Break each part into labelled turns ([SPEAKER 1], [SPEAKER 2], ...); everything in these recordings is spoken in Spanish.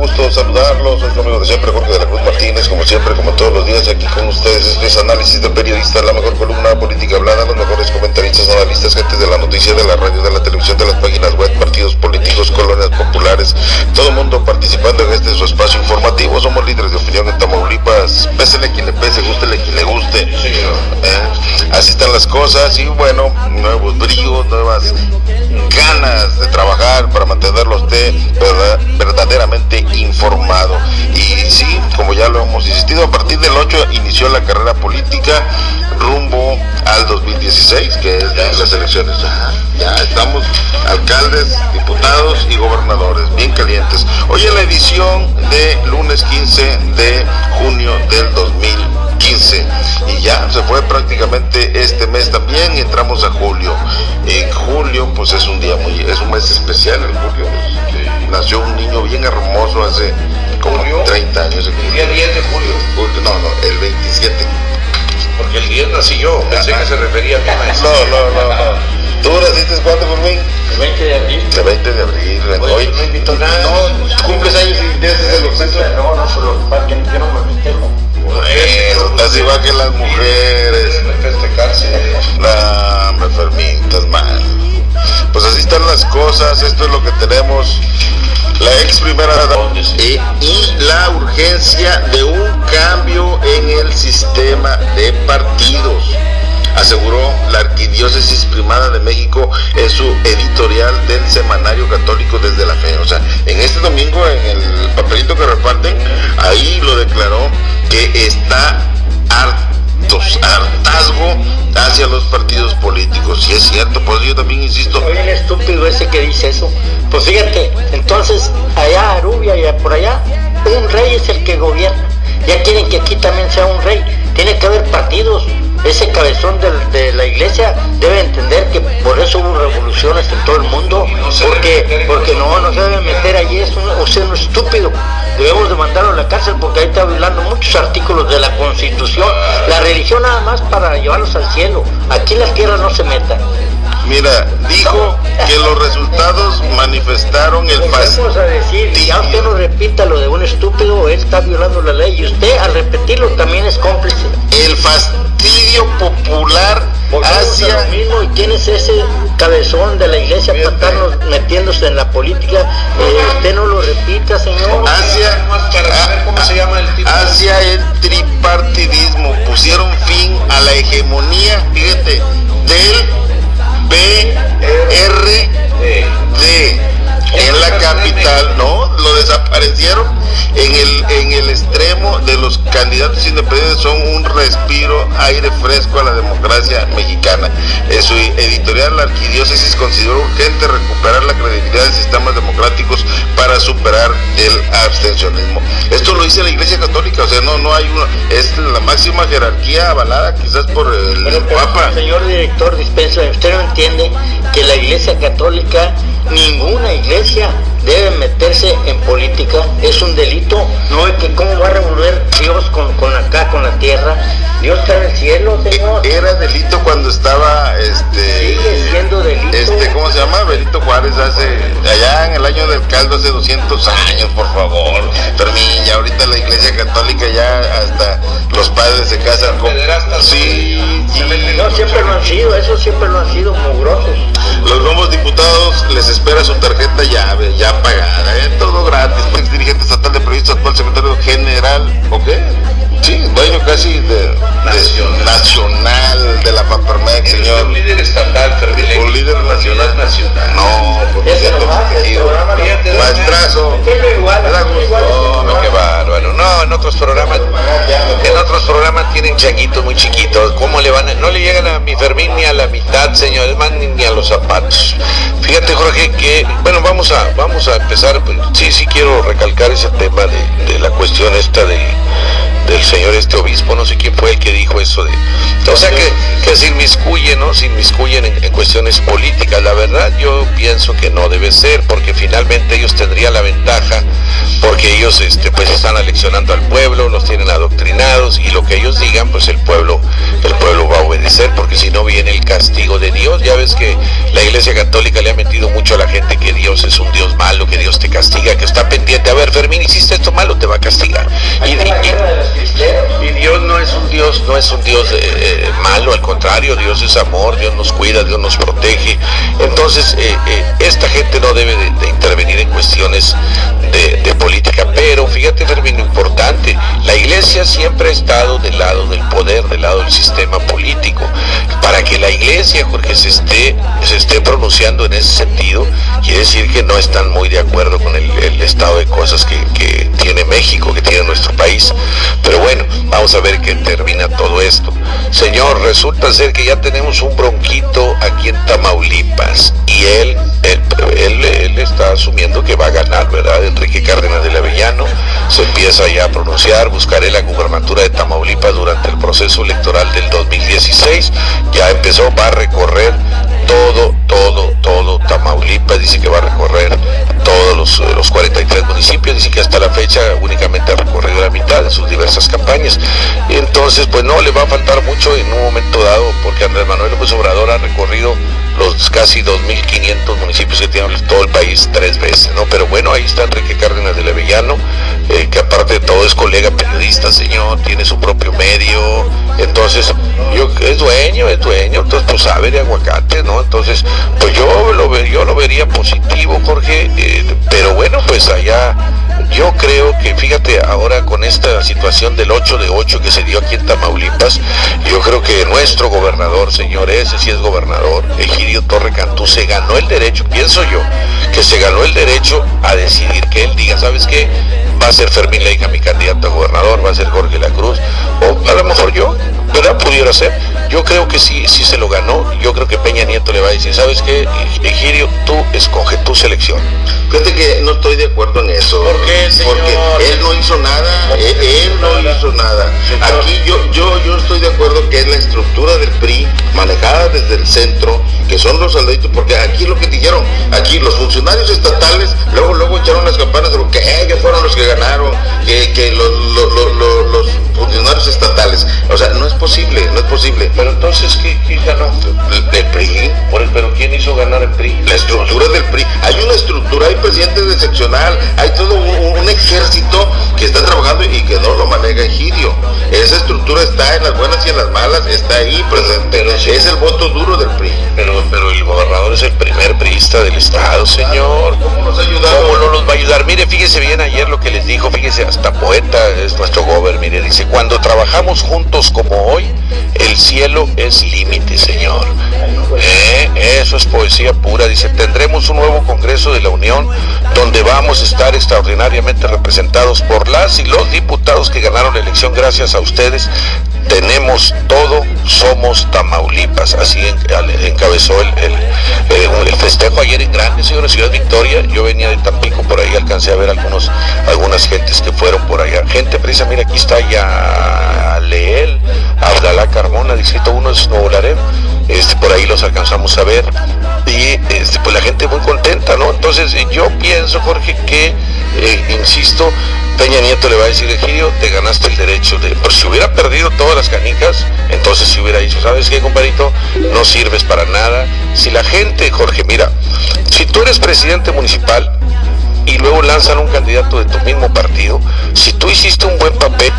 [SPEAKER 1] gusto saludarlos. Soy su amigo de siempre, Jorge de la Cruz Martínez, como siempre, como todos los días, aquí con ustedes. Este es análisis de periodistas, la mejor columna política hablada, los mejores comentaristas, analistas, gente de la noticia, de la radio, de la televisión, de las páginas web, partidos políticos, colonias populares, todo el mundo participando en este su espacio informativo. Somos líderes de opinión en Tamaulipas. Pésele quien le pese, gústele quien le guste. ¿Eh? Así están las cosas y bueno, nuevos bríos, nuevas ganas de trabajar para mantenerlo usted ¿verdad? verdaderamente informado. Y sí, como ya lo hemos insistido, a partir del 8 inició la carrera política rumbo al 2016, que es las elecciones. Ya, ya estamos alcaldes, diputados y gobernadores, bien calientes. Hoy en la edición de lunes 15 de junio del 2015. Y ya se fue prácticamente este mes también y entramos a julio. En julio, pues es un día muy, es un mes especial en julio. Pues, nació un niño bien hermoso hace como
[SPEAKER 2] ¿Julio?
[SPEAKER 1] 30 años.
[SPEAKER 2] El día 10 de julio,
[SPEAKER 1] Julio, No, no, el 27.
[SPEAKER 2] porque el 10 nací yo, pensé que se refería a ti, maestro.
[SPEAKER 1] No, no, no, no. ¿Tú naciste cuándo, Fermín?
[SPEAKER 3] El 20 de abril.
[SPEAKER 1] El 20 de abril.
[SPEAKER 2] Oye,
[SPEAKER 1] Hoy
[SPEAKER 2] no invitó nada.
[SPEAKER 1] No, cumples años y desde el centro.
[SPEAKER 3] No, no, pero para que yo no me festejo.
[SPEAKER 1] Eso, estás igual que las mujeres.
[SPEAKER 2] Deben festejarse.
[SPEAKER 1] La me Fermín, estás mal. Pues así están las cosas, esto es lo que tenemos. La ex primera y, la urgencia de un cambio en el sistema de partidos, aseguró la Arquidiócesis Primada de México en su editorial del Semanario Católico desde la Fe. O sea, en este domingo, en el papelito que reparten, ahí lo declaró que está hartos, hartazgo hacia los partidos políticos. Y es cierto, pues yo también insisto,
[SPEAKER 3] Oye, el estúpido ese que dice eso. Pues fíjate, entonces allá Arubia y por allá, un rey es el que gobierna. Ya quieren que aquí también sea un rey. Tiene que haber partidos. Ese cabezón de, la iglesia debe entender que por eso hubo revoluciones en todo el mundo. Porque, porque no, no se debe meter allí. Es un estúpido. Debemos de mandarlo a la cárcel porque ahí está violando muchos artículos de la Constitución. La religión nada más para llevarlos al cielo. Aquí en la tierra no se meta.
[SPEAKER 1] Mira, dijo que los resultados manifestaron el
[SPEAKER 3] Pues Vamos a decir, ya usted no repita lo de un estúpido, él está violando la ley y usted al repetirlo también es cómplice.
[SPEAKER 1] el fastidio popular hacia
[SPEAKER 3] lo mismo, ¿y quién es ese cabezón de la iglesia para estarnos metiéndose en la política? Eh, usted no lo repita, señor.
[SPEAKER 1] hacia
[SPEAKER 2] saber cómo se llama el tipo.
[SPEAKER 1] hacia el tripartidismo pusieron fin a la hegemonía fíjate del PRD en la capital no lo desaparecieron en el en el extremo de los candidatos independientes. Son un respiro aire fresco a la democracia mexicana. En su editorial la arquidiócesis consideró urgente recuperar la credibilidad de sistemas democráticos para superar el abstencionismo. Esto lo dice la iglesia católica o sea no no hay una es la máxima jerarquía avalada quizás por el
[SPEAKER 3] Pero, pero,
[SPEAKER 1] papa.
[SPEAKER 3] señor director, dispensa, usted no entiende que la iglesia católica, ninguna iglesia debe meterse en política, es un delito. No es que cómo va a revolver Dios con, con acá, con la tierra. Dios está en el cielo, señor.
[SPEAKER 1] era delito cuando estaba este
[SPEAKER 3] Sigue siendo delito.
[SPEAKER 1] este cómo se llama Benito Juárez hace allá en el año del caldo hace 200 años por favor Fermín ya ahorita la iglesia católica ya hasta los padres se casan con sí,
[SPEAKER 2] meten
[SPEAKER 3] No, siempre lo han sido, eso siempre lo han sido mugrosos.
[SPEAKER 1] Los nuevos diputados les espera su tarjeta llave ya pagada ¿eh? todo gratis ex dirigente estatal de proyectos actual secretario general ¿o qué? Sí dueño casi de, de-
[SPEAKER 2] Nacional.
[SPEAKER 1] nacional de la Papermex señor
[SPEAKER 2] un líder estatal,
[SPEAKER 1] un líder nacional.
[SPEAKER 2] nacional.
[SPEAKER 1] No, porque siento protegido.
[SPEAKER 3] no-
[SPEAKER 1] Maestrazo.
[SPEAKER 3] Ese
[SPEAKER 1] No.
[SPEAKER 2] Qué bárbaro. No, en otros programas, en otros programas tienen changuitos muy chiquitos. ¿Cómo le van? a- no le llegan a mi Fermín ni a la mitad, señor, es más, ni, ni a los zapatos. Fíjate, Jorge, que bueno, vamos a vamos a empezar. pues, Sí, sí quiero recalcar ese tema de, de la cuestión esta del del señor este obispo, no sé quién fue el que dijo eso de, o sea que, que se inmiscuye, ¿no? Se inmiscuyen en, en cuestiones políticas. La verdad, yo pienso que no debe ser, porque finalmente ellos tendrían la ventaja, porque ellos este, pues están aleccionando al pueblo, los tienen adoctrinados y lo que ellos digan, pues el pueblo, el pueblo va a obedecer, porque si no viene el castigo de Dios. Ya ves que la Iglesia Católica le ha metido mucho a la gente que Dios es un Dios malo, que Dios te castiga, que está pendiente. A ver, Fermín, hiciste esto malo, te va a castigar. Y, Dios no es un Dios, no es un Dios eh, eh, malo, al contrario, Dios es amor, Dios nos cuida, Dios nos protege. Entonces, eh, esta gente no debe de, intervenir en cuestiones de, política. Pero fíjate, Fermín, lo importante, la iglesia siempre ha estado del lado del poder, del lado del sistema político. Para que la iglesia, Jorge, se esté, se esté pronunciando en ese sentido, quiere decir que no están muy de acuerdo con el, estado de cosas que tiene México, que tiene nuestro país. Pero bueno, vamos a ver qué termina todo esto. Señor, resulta ser que ya tenemos un bronquito aquí en Tamaulipas y él, él, él, está asumiendo que va a ganar, ¿verdad? Enrique Cárdenas del Avellano se empieza ya a pronunciar, buscaré la gubernatura de Tamaulipas durante el proceso electoral del 2016, ya empezó, va a recorrer todo, todo, todo Tamaulipas, dice que va a recorrer todos los, los 43 municipios, dice que hasta la fecha únicamente ha recorrido la mitad de sus diversas campañas. Entonces, pues no le va a faltar mucho en un momento dado, porque Andrés Manuel López Obrador ha recorrido los casi 2.500 municipios que tiene todo el país tres veces, ¿no? Pero bueno, ahí está Enrique Cárdenas del Avellano, eh, que aparte de todo es colega periodista, señor, tiene su propio medio, entonces, yo es dueño, es dueño, entonces pues sabe de aguacate, ¿no? Entonces, pues yo lo, yo lo vería positivo, Jorge, eh, pero bueno, pues allá yo creo que, fíjate, ahora con esta situación del 8 de 8 que se dio aquí en Tamaulipas, yo creo que nuestro gobernador, señor, ese sí es gobernador, Egidio Torre Cantú, se ganó el derecho, pienso yo, que se ganó el derecho a decidir que él diga, ¿sabes qué? Va a ser Fermín Leica mi candidato a gobernador, va a ser Jorge La Cruz, o a lo mejor yo, ¿verdad? Pudiera ser. Yo creo que sí, sí se lo ganó. Yo creo que Peña Nieto le va a decir, ¿sabes qué? Egidio, tú escoge tu selección.
[SPEAKER 1] Fíjate que no estoy de acuerdo en eso.
[SPEAKER 2] ¿Por qué,
[SPEAKER 1] Porque él no hizo nada, él, no hizo nada. Aquí yo, yo, yo estoy de acuerdo que es la estructura del PRI, manejada desde el centro, que son los soldaditos, porque aquí lo que dijeron, aquí los funcionarios estatales, luego, luego echaron las campanas de lo que ellos fueron los que ganaron, que, que los, los funcionarios estatales. O sea, no es posible, no es posible.
[SPEAKER 2] Pero entonces, ¿qué, ganó?
[SPEAKER 1] El, PRI.
[SPEAKER 2] Por el, ¿Pero quién hizo ganar el PRI?
[SPEAKER 1] La estructura del PRI. Hay una estructura, hay presidentes de seccional, hay todo un, ejército que está trabajando y que no lo maneja Egidio. Esa estructura está en las buenas y en las malas, está ahí presente. Pero, es el voto duro del PRI.
[SPEAKER 2] Pero, pero el gobernador es el primer priista del Estado, señor.
[SPEAKER 1] ¿Cómo nos ha ayudado?
[SPEAKER 2] ¿Cómo no nos va a ayudar? Mire, fíjese bien ayer lo que les dijo, fíjese, hasta poeta es nuestro gobernador, mire, dice, cuando trabajamos juntos como hoy, el cielo es límite, Señor. Eh, eso es poesía pura. Dice, tendremos un nuevo Congreso de la Unión donde vamos a estar extraordinariamente representados por las y los diputados que ganaron la elección gracias a ustedes. Tenemos todo, somos Tamaulipas. Así encabezó el, el, festejo ayer en Grande, señor, Ciudad Victoria. Yo venía de Tampico, por ahí alcancé a ver algunos, algunas gentes que fueron por allá. Gente precisa, mira, aquí está ya Leel, Abdalá Carmona, Distrito 1 es Nuevo Laredo. Este, por ahí los alcanzamos a ver y este, pues la gente muy contenta, ¿no? Entonces yo pienso, Jorge, que, eh, insisto, Peña Nieto le va a decir, Egidio, te ganaste el derecho de, por si hubiera perdido todas las canicas, entonces si hubiera dicho, ¿sabes qué, compadrito? No sirves para nada. Si la gente, Jorge, mira, si tú eres presidente municipal, y luego lanzan un candidato de tu mismo partido, si tú hiciste un buen papel,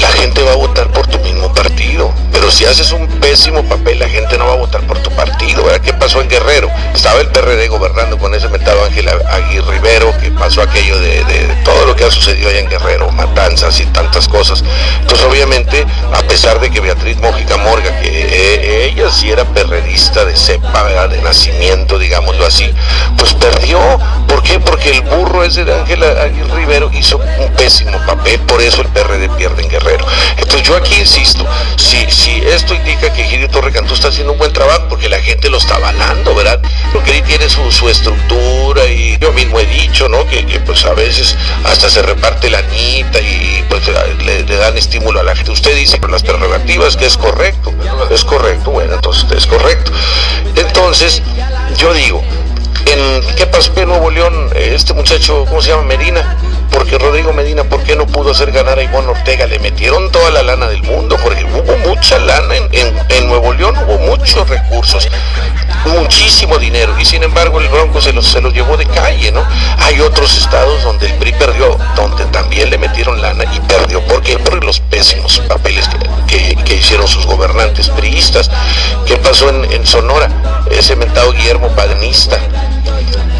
[SPEAKER 2] la gente va a votar por tu mismo partido. Pero si haces un pésimo papel, la gente no va a votar por tu partido. ¿verdad? ¿Qué pasó en Guerrero? Estaba el PRD gobernando con ese metado Ángel Aguirre Rivero, que pasó aquello de, todo lo que ha sucedido allá en Guerrero, matanzas y tantas cosas. Entonces, obviamente, a pesar de que Beatriz Mójica Morga, que eh, ella sí era perredista de cepa, de nacimiento, digámoslo así, pues perdió. ¿Por qué? Porque el burro ese de Ángel Aguirre Rivero hizo un pésimo papel, por eso el PRD pierde en Guerrero. Entonces yo aquí insisto, si, si esto indica que Girio Torre Cantú está haciendo un buen trabajo, porque la gente lo está avalando, ¿verdad? Porque él tiene su, estructura y yo mismo he dicho, ¿no? Que, pues a veces hasta se reparte la anita y pues le, dan estímulo a la gente. Usted dice por las prerrogativas que es correcto, es correcto, bueno, entonces es correcto. Entonces, yo digo, en qué pasó en Nuevo León, este muchacho, ¿cómo se llama? Medina, porque Rodrigo Medina, ¿por qué no pudo hacer ganar a Iván Ortega? Le metieron toda la lana del mundo, porque hubo mucha lana en, Nuevo León, hubo muchos recursos, muchísimo dinero, y sin embargo el Bronco se los, se los llevó de calle, ¿no? Hay otros estados donde el PRI perdió, donde también le metieron lana y perdió. ¿Por qué? Por los pésimos papeles que, hicieron sus gobernantes priistas. ¿Qué pasó en, Sonora? Ese mentado Guillermo Padenista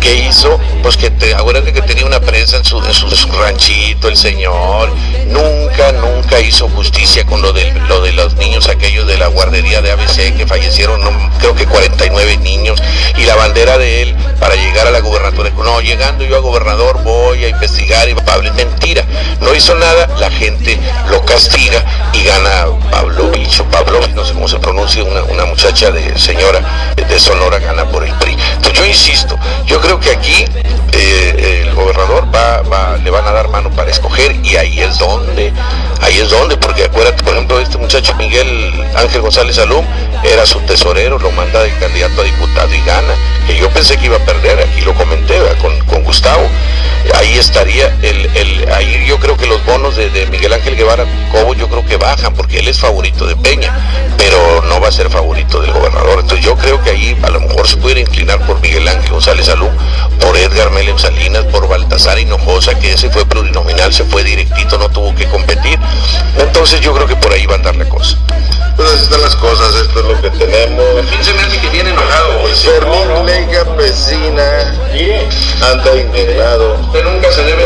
[SPEAKER 2] ¿Qué hizo? Pues que te, acuérdate que tenía una prensa en su, en ranchito, el señor. Nunca, nunca hizo justicia con lo de, lo de los niños aquellos de la guardería de ABC que fallecieron, creo que 49 niños. Y la bandera de él para llegar a la gubernatura. No, llegando yo a gobernador voy a investigar y Pablo, mentira. No hizo nada, la gente lo castiga y gana Pablo o Pablo, no sé cómo se pronuncia, una, muchacha de señora de Sonora gana por el PRI. Entonces yo insisto, yo creo que aquí eh, el gobernador va, le van a dar mano para escoger y ahí es donde, ahí es donde, porque acuérdate, por ejemplo, este muchacho Miguel Ángel González Alum era su tesorero, lo manda de candidato a diputado y gana, que yo pensé que iba a perder, aquí lo comenté con, con, Gustavo, ahí estaría, el, el, ahí yo creo que los bonos de, de Miguel Ángel Guevara Cobo yo creo que bajan, porque él es favorito de Peña, pero no va a ser favorito del gobernador, entonces yo creo que ahí a lo mejor se pudiera inclinar por Miguel Ángel González Alum, por Edgar Melem Salinas, por Baltasar Hinojosa, que ese fue plurinominal, se fue directito, no tuvo que competir, entonces yo creo que por ahí van a dar la cosa.
[SPEAKER 1] Pues así están las cosas, esto es lo que tenemos.
[SPEAKER 2] fin se me hace que viene enojado.
[SPEAKER 1] Fermín Campesina anda indignado.
[SPEAKER 2] Usted nunca se debe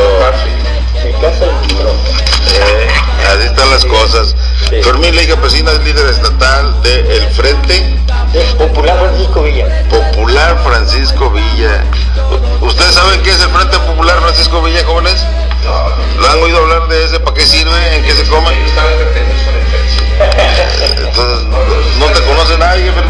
[SPEAKER 2] casa
[SPEAKER 1] eh, así están las cosas. Fermín Ley Campesina es líder estatal del El Frente.
[SPEAKER 3] Popular Francisco Villa.
[SPEAKER 1] Popular Francisco Villa. ¿Ustedes saben qué es el Frente Popular Francisco Villa, jóvenes? ¿Lo han oído hablar de ese? ¿Para qué sirve? ¿En qué se come? Entonces, no te conoce nadie, Fermín.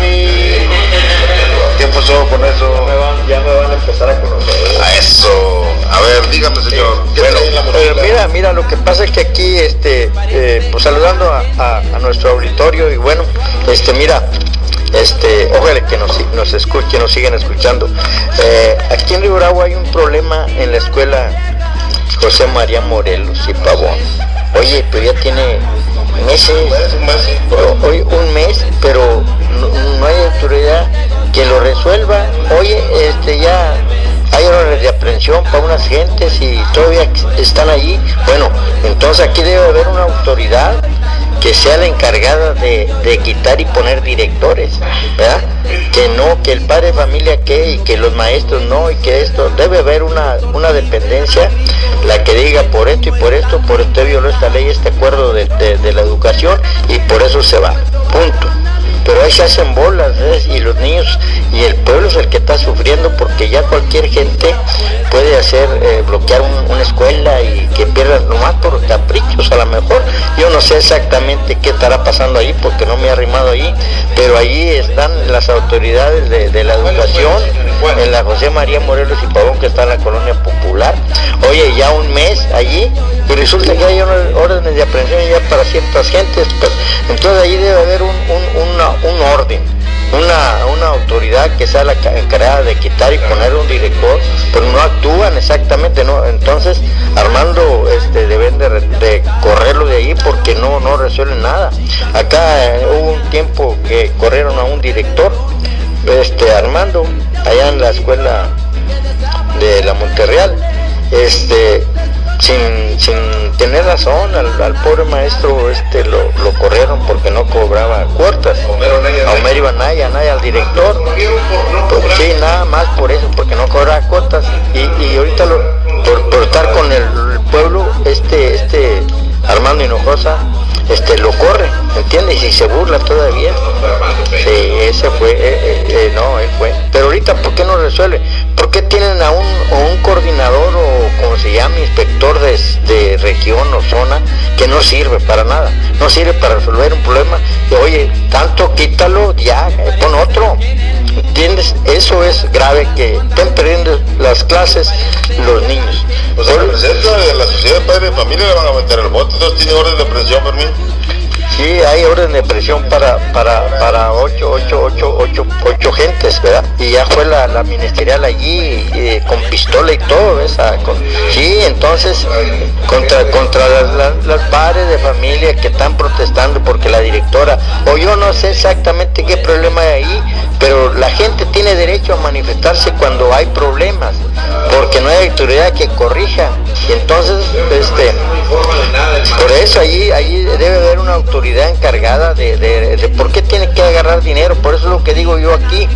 [SPEAKER 1] ¿Qué pasó con eso?
[SPEAKER 3] Ya me van, a empezar a conocer.
[SPEAKER 1] A eso. A ver, dígame, señor.
[SPEAKER 3] bueno, mira, mira, lo que pasa es que aquí, este, eh, pues saludando a, nuestro auditorio y bueno, este, mira, este, ojalá que nos, nos escuchen, nos sigan escuchando. Eh, aquí en Río Bravo hay un problema en la escuela José María Morelos y Pavón. Oye, pero ya tiene meses, hoy un mes, pero no, hay autoridad que lo resuelva. Oye, este ya hay órdenes de aprehensión para unas gentes y todavía están allí. Bueno, entonces aquí debe haber una autoridad que sea la encargada de, quitar y poner directores, ¿verdad? Que no, que el padre de familia que y que los maestros no y que esto, debe haber una, una dependencia, la que diga por esto y por esto, por usted violó esta ley, este acuerdo de, de la educación y por eso se va, punto pero ahí se hacen bolas y los niños y el pueblo es el que está sufriendo porque ya cualquier gente puede hacer eh, bloquear una escuela y que pierdan nomás por caprichos a lo mejor. Yo no sé exactamente qué estará pasando ahí porque no me he arrimado ahí pero ahí están las autoridades de, la educación en la José María Morelos y Pavón que está en la colonia popular. Oye ya un mes allí y resulta que hay órdenes de aprehensión ya para ciertas gentes pues, entonces ahí debe haber un, una un orden, una, una, autoridad que sea la encargada de quitar y poner un director, pero no actúan exactamente, ¿no? Entonces, Armando este, deben de, correrlo de ahí porque no, no resuelven nada. Acá eh, hubo un tiempo que corrieron a un director, este Armando, allá en la escuela de la Monterreal, este, sin, sin tener razón al, pobre maestro este lo, corrieron porque no cobraba cuotas a Homero Ibanaya, Naya, al director pues, sí, nada más por eso porque no cobraba cuotas y, ahorita por, estar con el, pueblo este este Armando Hinojosa este lo corre, ¿entiendes? Y se burla todavía. Sí, ese fue, eh, eh, eh, no, él fue. Pero ahorita, ¿por qué no resuelve? ¿Por qué tienen a un, un coordinador como se llama, inspector de, de, región o zona que no sirve para nada? No sirve para resolver un problema. Oye, tanto quítalo, ya, pon otro. ¿Entiendes? Eso es grave que estén perdiendo las clases los niños. Sí, hay orden de presión para, para, para ocho, ocho, ocho, ocho, ocho gentes, ¿verdad? Y ya fue la, la ministerial allí eh, con pistola y todo, ¿ves? Ah, con- sí, entonces, contra, contra las, las padres de familia que están protestando porque la directora, o yo no sé exactamente qué problema hay ahí, pero la gente tiene derecho a manifestarse cuando hay problemas, porque no hay autoridad que corrija. Y entonces, este, por eso allí, allí debe haber una autoridad encargada de, de- de por qué tiene que agarrar dinero. Por eso es lo que digo yo aquí.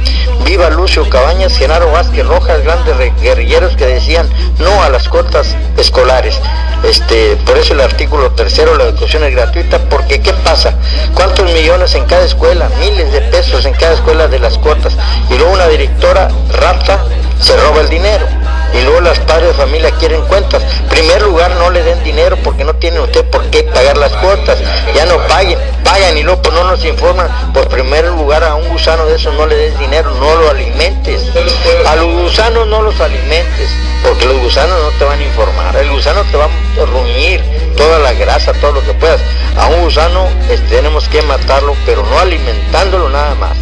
[SPEAKER 3] Viva Lucio Cabañas, Genaro Vázquez Rojas, grandes guerrilleros que decían no a las cuotas escolares. Este, por eso el artículo tercero, la educación es gratuita, porque ¿qué pasa? ¿Cuántos millones en cada escuela? Miles de pesos en cada escuela de las cuotas. Y luego una directora rapta, se roba el dinero y luego las padres de familia quieren cuentas. Primer lugar, no le den dinero porque no tiene usted por qué pagar las cuotas. Ya no paguen, pagan y luego pues, no nos informan. Por primer lugar, a un gusano de esos no le des dinero, no lo alimentes. A los gusanos no los alimentes, porque los gusanos no te van a informar. El gusano te va a ruñir toda la grasa, todo lo que puedas. A un gusano este, tenemos que matarlo, pero no alimentándolo nada más.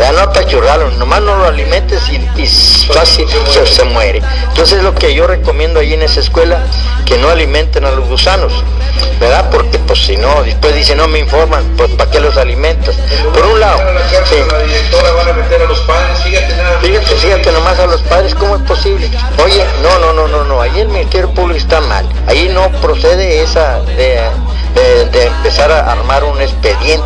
[SPEAKER 3] Ya no apachurrarlo, nomás no lo alimentes y, y fácil se, se muere. Entonces es lo que yo recomiendo ahí en esa escuela, que no alimenten a los gusanos, ¿verdad? Porque pues si no, después dicen no me informan, pues ¿para qué los alimentas? Por un lado, sí.
[SPEAKER 2] cárcel a la directora van a meter a los padres, fíjate.
[SPEAKER 3] Fíjate, fíjate nomás a los padres, ¿cómo es posible? Oye, no, no, no, no, no, ahí el Ministerio Público está mal. Ahí no procede esa de, de- de empezar a armar un expediente.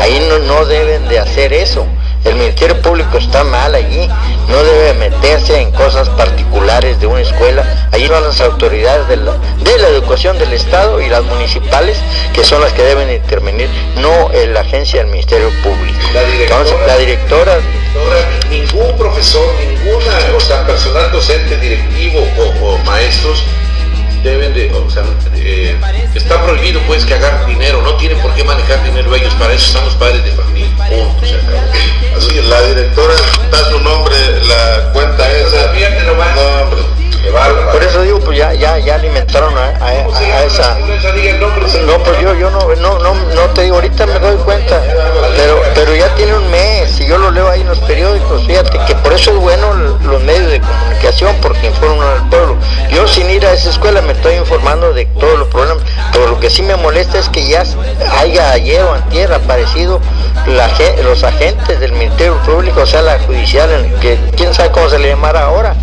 [SPEAKER 3] Ahí no, no deben de hacer eso. El Ministerio Público está mal allí, no debe meterse en cosas particulares de una escuela. Allí van las autoridades de la, de la educación del Estado y las municipales, que son las que deben intervenir, no en la agencia del Ministerio Público.
[SPEAKER 2] La directora.
[SPEAKER 3] Entonces, la directora
[SPEAKER 2] Ahora, ningún profesor, ninguna, o sea, personal docente, directivo o, o maestros deben de, o sea, eh, está prohibido pues que agarren dinero, no tienen por qué manejar dinero ellos, para eso están los padres de familia, punto, se acabó.
[SPEAKER 1] Así, la directora da su nombre, la cuenta esa. No, hombre.
[SPEAKER 2] Bárbaro.
[SPEAKER 3] Por eso digo, pues ya, ya, ya alimentaron a, a-
[SPEAKER 2] ¿Cómo se
[SPEAKER 3] a
[SPEAKER 2] llama la
[SPEAKER 3] esa. No, pues yo, yo no, no, no, no te digo, ahorita me doy cuenta, pero, pero ya tiene un mes y yo lo leo ahí en los periódicos, fíjate que por eso es bueno los medios de comunicación, porque informan al pueblo. Yo sin ir a esa escuela me estoy informando de todos los problemas, pero lo que sí me molesta es que ya haya ayer o antier aparecido la, los agentes del Ministerio Público, o sea, la judicial, que quién sabe cómo se le llamará ahora,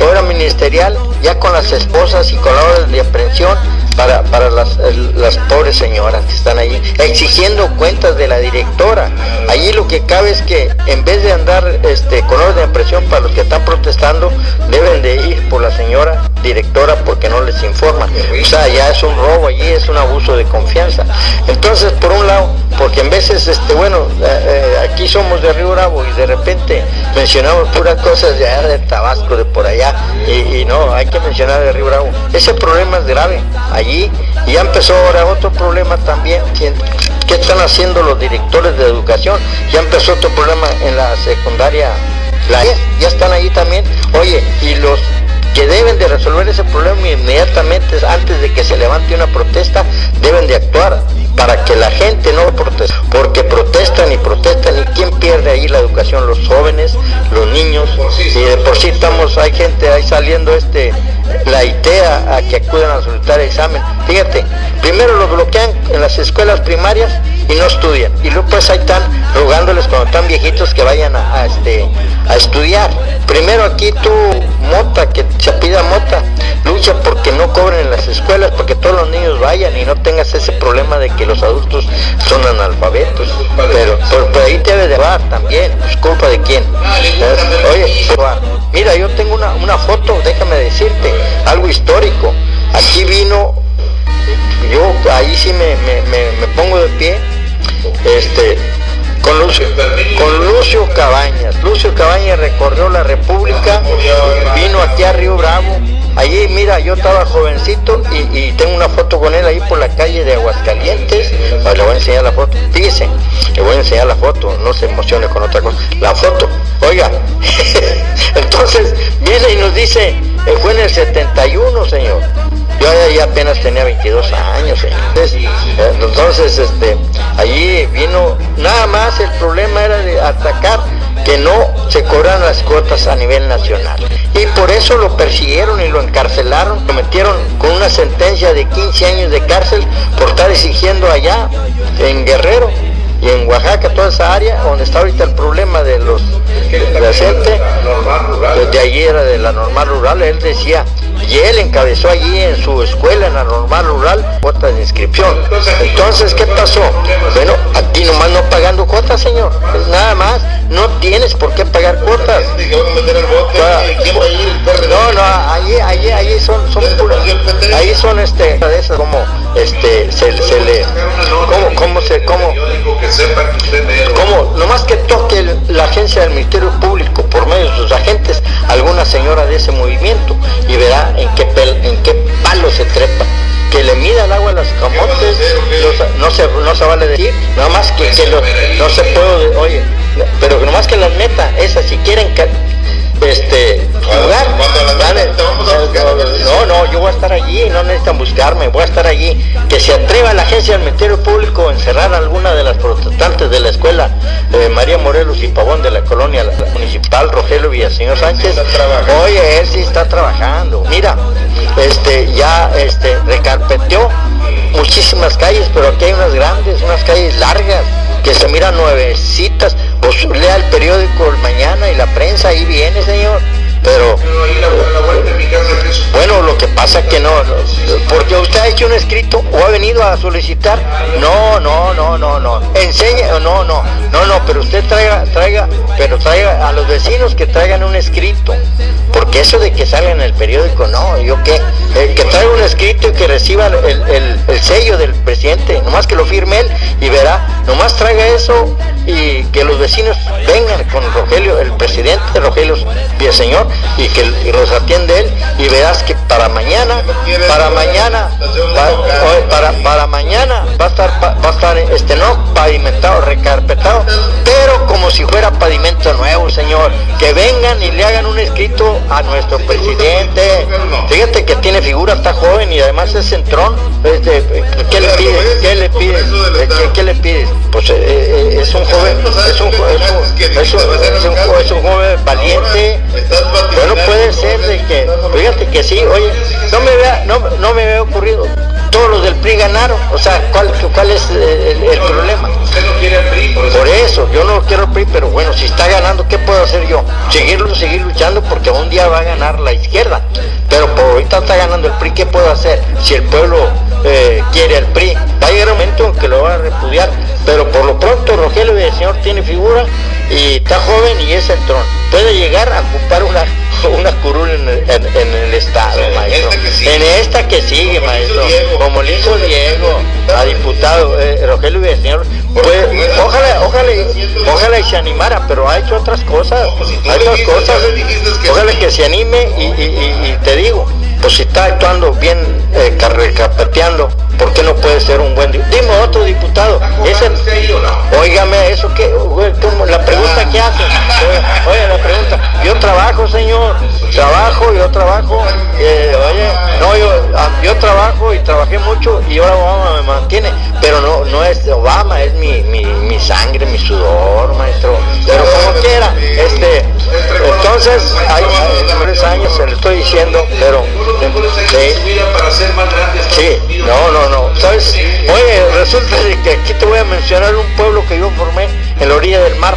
[SPEAKER 3] ahora ministerial, ya con las esposas y orden de aprehensión para, para las, las pobres señoras que están allí, exigiendo cuentas de la directora. Allí lo que cabe es que en vez de andar este, con orden de aprehensión para los que están protestando, deben de ir por la señora directora porque no les informan. O sea, ya es un robo allí, es un abuso de confianza. Entonces, por un lado, porque en veces, este, bueno, eh, eh, aquí somos de Río Bravo y de repente mencionamos puras cosas de allá de Tabasco, de por allá, y, y no, hay que mencionar de Río Bravo. Ese problema es grave allí, y ya empezó ahora otro problema también. ¿Quién- ¿Qué están haciendo los directores de educación? Ya empezó otro problema en la secundaria, la E, ya están ahí también. Oye, y los que deben de resolver ese problema inmediatamente antes de que se levante una protesta, deben de actuar para que la gente no proteste, porque protestan y protestan y quién pierde ahí la educación, los jóvenes, los niños, y de por sí estamos, hay gente ahí saliendo este, la ITEA a que acudan a solicitar examen. Fíjate, primero lo bloquean en las escuelas primarias y no estudian, y luego pues ahí están rogándoles cuando están viejitos que vayan a, este, a estudiar. Primero aquí tú, Mota, que se pida Mota, lucha porque no cobren en las escuelas, porque todos los niños vayan y no tengas ese problema de que los adultos son analfabetos. Pero, pero ahí te debe de dar también, pues culpa de quién. Oye, mira, yo tengo una, una foto, déjame decirte, algo histórico. Aquí vino, yo ahí sí me, me, me pongo de pie, este, con Lucio, con Lucio Cabañas. Lucio Cabañas recorrió la República, vino aquí a Río Bravo. Allí, mira, yo estaba jovencito y, tengo una foto con él ahí por la calle de Aguascalientes. Le voy a enseñar la foto. Fíjese, le voy a enseñar la foto, no se emocione con otra cosa. La foto, oiga. Entonces viene y nos dice, eh, fue en el 71, señor. Yo ya apenas tenía 22 años. Entonces, este, allí vino, nada más el problema era de atacar que no se cobran las cuotas a nivel nacional. Y por eso lo persiguieron y lo encarcelaron, lo metieron con una sentencia de 15 años de cárcel por estar exigiendo allá, en Guerrero y en Oaxaca, toda esa área, donde está ahorita el problema de los de la gente, desde allí era de la normal rural, él decía, y él encabezó allí en su escuela, en la normal rural, cuotas de inscripción. Entonces, ¿qué pasó? Bueno, a ti nomás no pagando cuotas, señor. Pues nada más, no tienes por qué pagar cuotas. No, no, allí, allí, allí son, son ahí son este, como, este, se, se le, ¿cómo, cómo se, cómo, cómo, nomás que toque la agencia del Ministerio Público por medio de sus agentes, alguna señora de ese movimiento, y verá en qué, en qué palo se trepa. Que le mida el agua a las camotes, no, se, no se vale decir, nada más que, que no se puede, oye, pero nomás que las meta, esas si quieren este jugar, no, no, yo voy a estar allí, no necesitan buscarme, voy a estar allí, que se atreva la agencia del Ministerio Público a encerrar a alguna de las protestantes de la escuela eh, María Morelos y Pavón de la colonia municipal Rogelio Villaseñor Sánchez, oye, él sí está trabajando, mira, este ya este recarpeteó muchísimas calles, pero aquí hay unas grandes, unas calles largas, que se miran nuevecitas, pues lea el periódico el mañana y la prensa, ahí viene, señor. Pero, bueno, lo que pasa que no, porque usted ha hecho un escrito o ha venido a solicitar, no, no, no, no, no, enseña, no, no, no, no, pero usted traiga, traiga, pero traiga a los vecinos que traigan un escrito, porque eso de que salga en el periódico, no, yo qué, que traiga un escrito y que reciba el, el sello del presidente, nomás que lo firme él y verá, nomás traiga eso y que los vecinos vengan con Rogelio, el presidente Rogelio Villaseñor, y que los atiende él y verás que para mañana, para mañana, para, para, mañana va a estar, va a estar este no pavimentado, recarpetado, pero como si fuera pavimento nuevo, señor, que vengan y le hagan un escrito a nuestro presidente. Fíjate que tiene figura, está joven y además es centrón. Este, ¿Qué le pide? ¿Qué le pide? ¿Qué, le pide? Pues es un joven, es un, es un, es un joven valiente bueno, puede ser de que, fíjate que sí, oye, no me vea, no, no me había ocurrido. Todos los del PRI ganaron, o sea, ¿cuál, cuál es el, problema?
[SPEAKER 2] No quiere el PRI,
[SPEAKER 3] por eso. yo no quiero el PRI, pero bueno, si está ganando, ¿qué puedo hacer yo? Seguirlo, seguir luchando, porque un día va a ganar la izquierda. Pero por ahorita está ganando el PRI, ¿qué puedo hacer? Si el pueblo eh, quiere el PRI, va a llegar un momento en que lo va a repudiar. Pero por lo pronto Rogelio el señor tiene figura y está joven y es el trono. Puede llegar a ocupar una una curul en, el estado, maestro. En esta que sigue, maestro. Como le hizo Diego a diputado eh, Rogelio Villaseñor. Pues, ojalá, ojalá, ojalá y se animara, pero ha hecho otras cosas. Ha hecho otras cosas. Ojalá que se anime y te digo, pues si está actuando bien, eh, carpeteando, ¿por qué no puede ser un buen diputado? Dime otro diputado. Ese, óigame, eso que, la pregunta que hace. Oye, la pregunta. Yo trabajo, señor. Trabajo, yo trabajo. Eh, oye, no, yo, ah, yo trabajo y trabajé mucho y ahora Obama me mantiene. Pero no, no es Obama, es mi, mi, mi sangre, mi sudor, maestro. Pero como quiera, este, entonces, hay, tres años se lo estoy diciendo, pero Sí, no, no, no. ¿Sabes? Oye, resulta que aquí te voy a mencionar un pueblo que yo formé en la orilla del mar.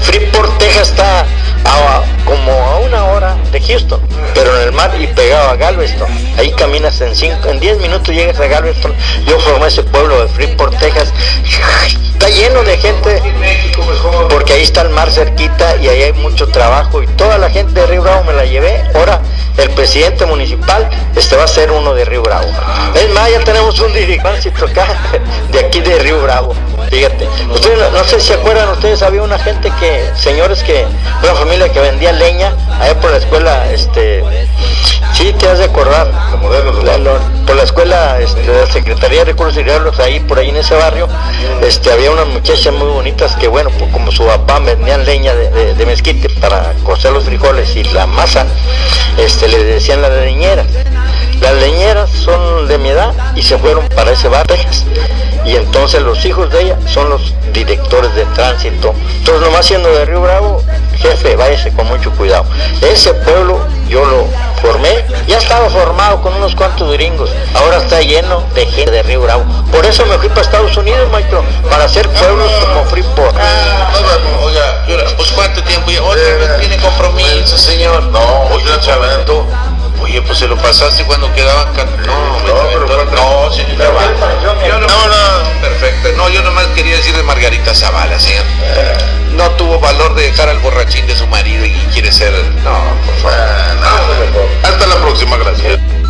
[SPEAKER 3] Freeport, Texas está a, como a una hora de Houston, pero en el mar y pegado a Galveston. Ahí caminas en cinco, en 10 minutos llegas a Galveston. Yo formé ese pueblo de Freeport, Texas. Está lleno de gente porque ahí está el mar cerquita y ahí hay mucho trabajo y toda la gente de Río Bravo me la llevé. Ahora el presidente municipal este va a ser uno de Río Bravo. Es más, ya tenemos un dirigente acá de aquí de Río Bravo. Fíjate, ustedes no, sé si acuerdan ustedes, había una gente que, señores que, una familia que vendía leña allá por la escuela, este, sí, te has de acordar, por la escuela este, de la Secretaría de Recursos Hidráulicos, ahí por ahí en ese barrio, este, había unas muchachas muy bonitas que, bueno, pues como su papá vendían leña de, de, mezquite para cocer los frijoles y la masa, este, le decían la leñera. Las leñeras son de mi edad y se fueron para ese bar Y entonces los hijos de ella son los directores de tránsito. Entonces nomás siendo de Río Bravo, jefe, váyase con mucho cuidado. Ese pueblo yo lo formé, ya estaba formado con unos cuantos gringos, ahora está lleno de gente de Río Bravo. Por eso me fui para Estados Unidos, maestro, para hacer pueblos como Freeport.
[SPEAKER 2] Ah, oiga, pues cuánto tiempo ya, otra vez tiene compromiso, señor.
[SPEAKER 1] No,
[SPEAKER 2] oye, chavito. Oye, pues se lo pasaste cuando quedaban can... No,
[SPEAKER 1] No, pero
[SPEAKER 2] no, no, no, perfecto. No, yo nomás quería decir de Margarita Zavala, señor. No tuvo valor de dejar al borrachín de su marido y quiere ser. No, por favor.
[SPEAKER 1] Ah, no,